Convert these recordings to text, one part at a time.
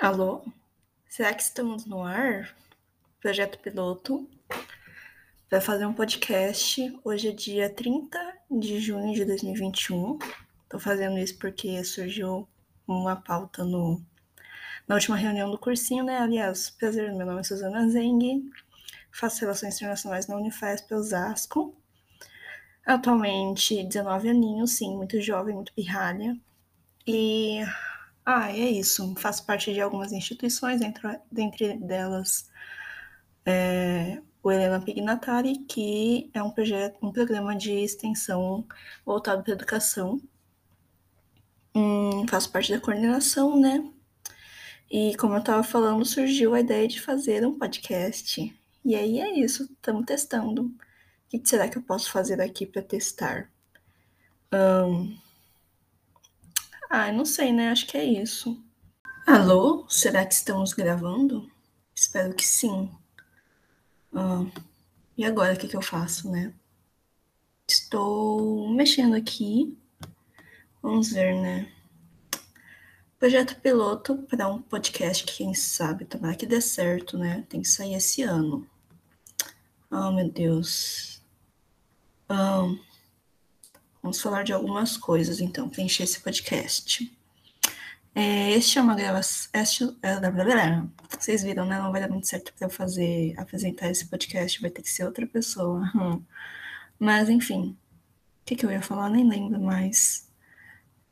Alô? Será que estamos no ar? Projeto Piloto. Vai fazer um podcast. Hoje é dia 30 de junho de 2021. Tô fazendo isso porque surgiu uma pauta no, na última reunião do cursinho, né? Aliás, prazer, meu nome é Suzana Zeng. Faço Relações Internacionais na Unifesp Osasco. Atualmente, 19 aninhos, sim, muito jovem, muito pirralha. E ah, é isso. Faço parte de algumas instituições, entre, dentre delas é, o Helena Pignatari, que é um projeto, um programa de extensão voltado para a educação. Hum, faço parte da coordenação, né? E como eu estava falando, surgiu a ideia de fazer um podcast. E aí é isso, estamos testando. O que será que eu posso fazer aqui para testar? Um, ah, não sei, né? Acho que é isso. Alô? Será que estamos gravando? Espero que sim. Ah, e agora o que, que eu faço, né? Estou mexendo aqui. Vamos ver, né? Projeto piloto para um podcast que, quem sabe, tomara que dê certo, né? Tem que sair esse ano. Oh, meu Deus. Um, Vamos falar de algumas coisas, então, para encher esse podcast. É, este é uma gravação. É, vocês viram, né? Não vai dar muito certo para eu fazer, apresentar esse podcast, vai ter que ser outra pessoa. Mas, enfim. O que, que eu ia falar? Nem lembro mais.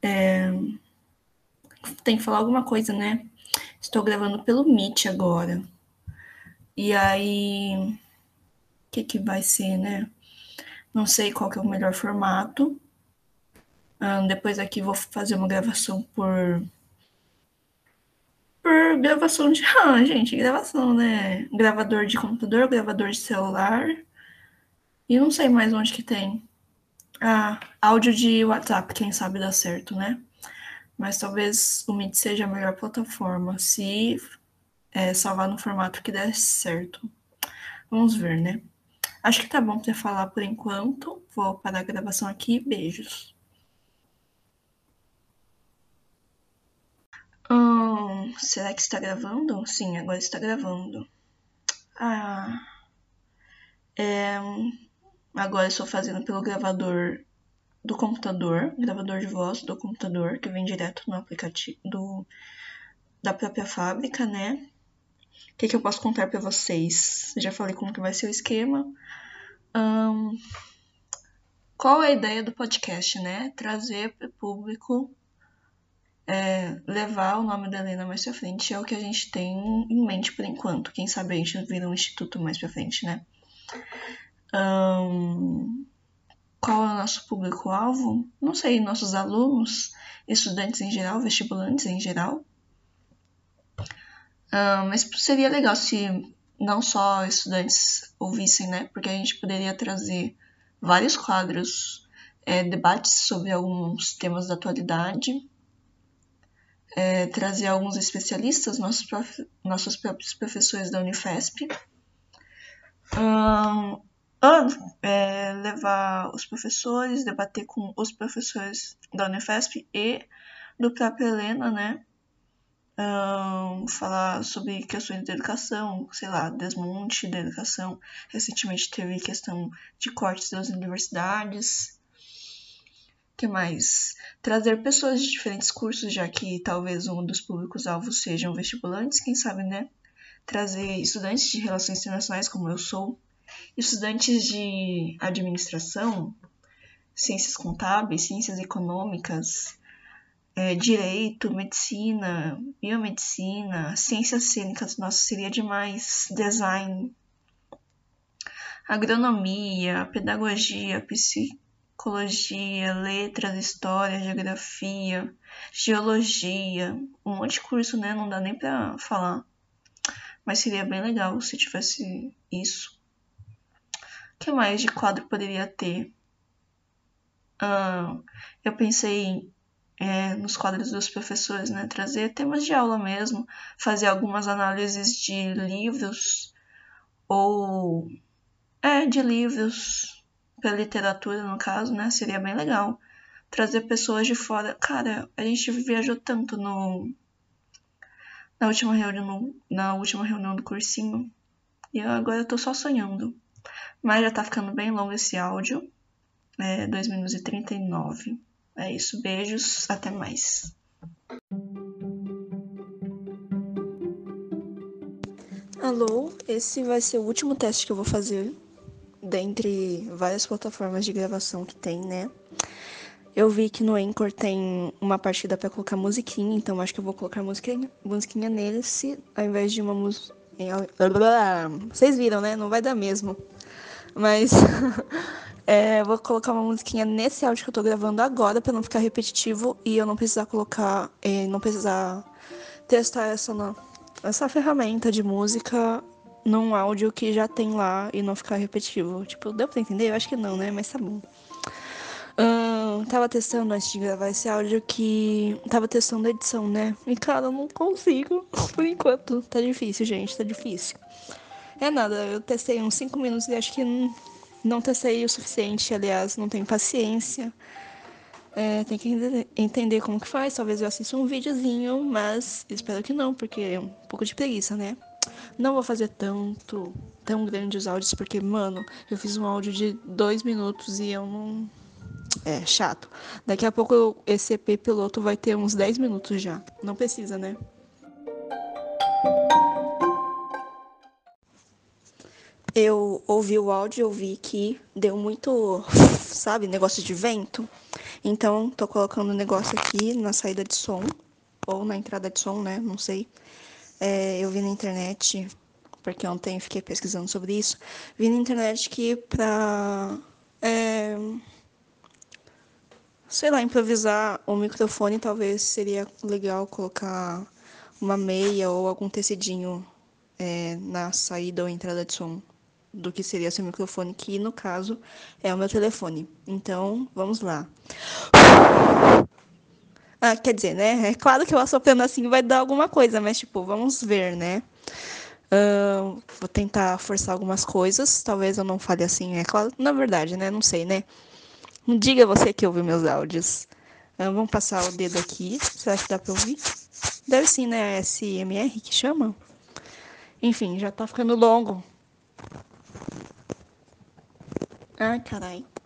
É, tem que falar alguma coisa, né? Estou gravando pelo Meet agora. E aí. O que, que vai ser, né? Não sei qual que é o melhor formato. Depois aqui vou fazer uma gravação por. Por gravação de. Ah, gente, gravação, né? Gravador de computador, gravador de celular. E não sei mais onde que tem. Ah, áudio de WhatsApp, quem sabe dá certo, né? Mas talvez o Meet seja a melhor plataforma, se é, salvar no formato que der certo. Vamos ver, né? Acho que tá bom para falar por enquanto. Vou parar a gravação aqui. Beijos. Hum, será que está gravando? Sim, agora está gravando. Ah, é, agora estou fazendo pelo gravador do computador, gravador de voz do computador, que vem direto no aplicativo do, da própria fábrica, né? O que, que eu posso contar para vocês? Já falei como que vai ser o esquema. Um, qual é a ideia do podcast, né? Trazer para o público, é, levar o nome da Helena mais para frente é o que a gente tem em mente por enquanto. Quem sabe a gente vira um instituto mais para frente, né? Um, qual é o nosso público-alvo? Não sei, nossos alunos, estudantes em geral, vestibulantes em geral. Um, mas seria legal se não só estudantes ouvissem, né? Porque a gente poderia trazer vários quadros, é, debates sobre alguns temas da atualidade, é, trazer alguns especialistas, nossos, prof... nossos próprios professores da Unifesp, um, é, levar os professores, debater com os professores da Unifesp e do próprio Helena, né? Falar sobre questões de educação, sei lá, desmonte da educação. Recentemente teve questão de cortes das universidades. que mais? Trazer pessoas de diferentes cursos, já que talvez um dos públicos-alvos sejam vestibulantes, quem sabe, né? Trazer estudantes de relações internacionais, como eu sou, estudantes de administração, ciências contábeis, ciências econômicas, é, direito, medicina, biomedicina, ciências cênicas, nossa, seria demais, design, agronomia, pedagogia, psicologia, letras, história, geografia, geologia, um monte de curso, né? Não dá nem pra falar. Mas seria bem legal se tivesse isso. O que mais de quadro poderia ter? Ah, eu pensei é, nos quadros dos professores, né? Trazer temas de aula mesmo, fazer algumas análises de livros ou é de livros pela literatura no caso, né? Seria bem legal trazer pessoas de fora. Cara, a gente viajou tanto no na última reunião, na última reunião do cursinho. E eu agora eu tô só sonhando. Mas já tá ficando bem longo esse áudio. É 2 minutos e 39. É isso, beijos, até mais. Alô, esse vai ser o último teste que eu vou fazer dentre várias plataformas de gravação que tem, né? Eu vi que no Anchor tem uma partida para colocar musiquinha, então acho que eu vou colocar musiquinha, musiquinha nesse, ao invés de uma música. Vocês viram, né? Não vai dar mesmo. Mas é, vou colocar uma musiquinha nesse áudio que eu tô gravando agora para não ficar repetitivo e eu não precisar colocar, é, não precisar testar essa, essa ferramenta de música num áudio que já tem lá e não ficar repetitivo. Tipo, deu pra entender? Eu acho que não, né? Mas tá bom. Uh, tava testando antes de gravar esse áudio que. Tava testando a edição, né? E cara, eu não consigo. Por enquanto. Tá difícil, gente. Tá difícil. É nada, eu testei uns 5 minutos e acho que não, testei o suficiente. Aliás, não tenho paciência. É, tem que entender como que faz. Talvez eu assista um videozinho, mas espero que não, porque é um pouco de preguiça, né? Não vou fazer tanto, tão grandes áudios, porque, mano, eu fiz um áudio de dois minutos e eu não. É chato. Daqui a pouco esse EP piloto vai ter uns 10 minutos já. Não precisa, né? Eu ouvi o áudio e ouvi que deu muito, sabe, negócio de vento. Então, tô colocando o negócio aqui na saída de som, ou na entrada de som, né? Não sei. É, eu vi na internet, porque ontem fiquei pesquisando sobre isso, vi na internet que pra. É, sei lá, improvisar o microfone talvez seria legal colocar uma meia ou algum tecidinho é, na saída ou entrada de som do que seria seu microfone, que no caso é o meu telefone. Então, vamos lá. Ah, quer dizer, né? É claro que eu assoprando assim vai dar alguma coisa, mas tipo, vamos ver, né? Uh, vou tentar forçar algumas coisas. Talvez eu não fale assim, é claro. Na verdade, né? Não sei, né? Diga você que ouviu meus áudios. Uh, vamos passar o dedo aqui. Será que dá pra ouvir? Deve sim, né? SMR que chama. Enfim, já tá ficando longo. あ、ただいた。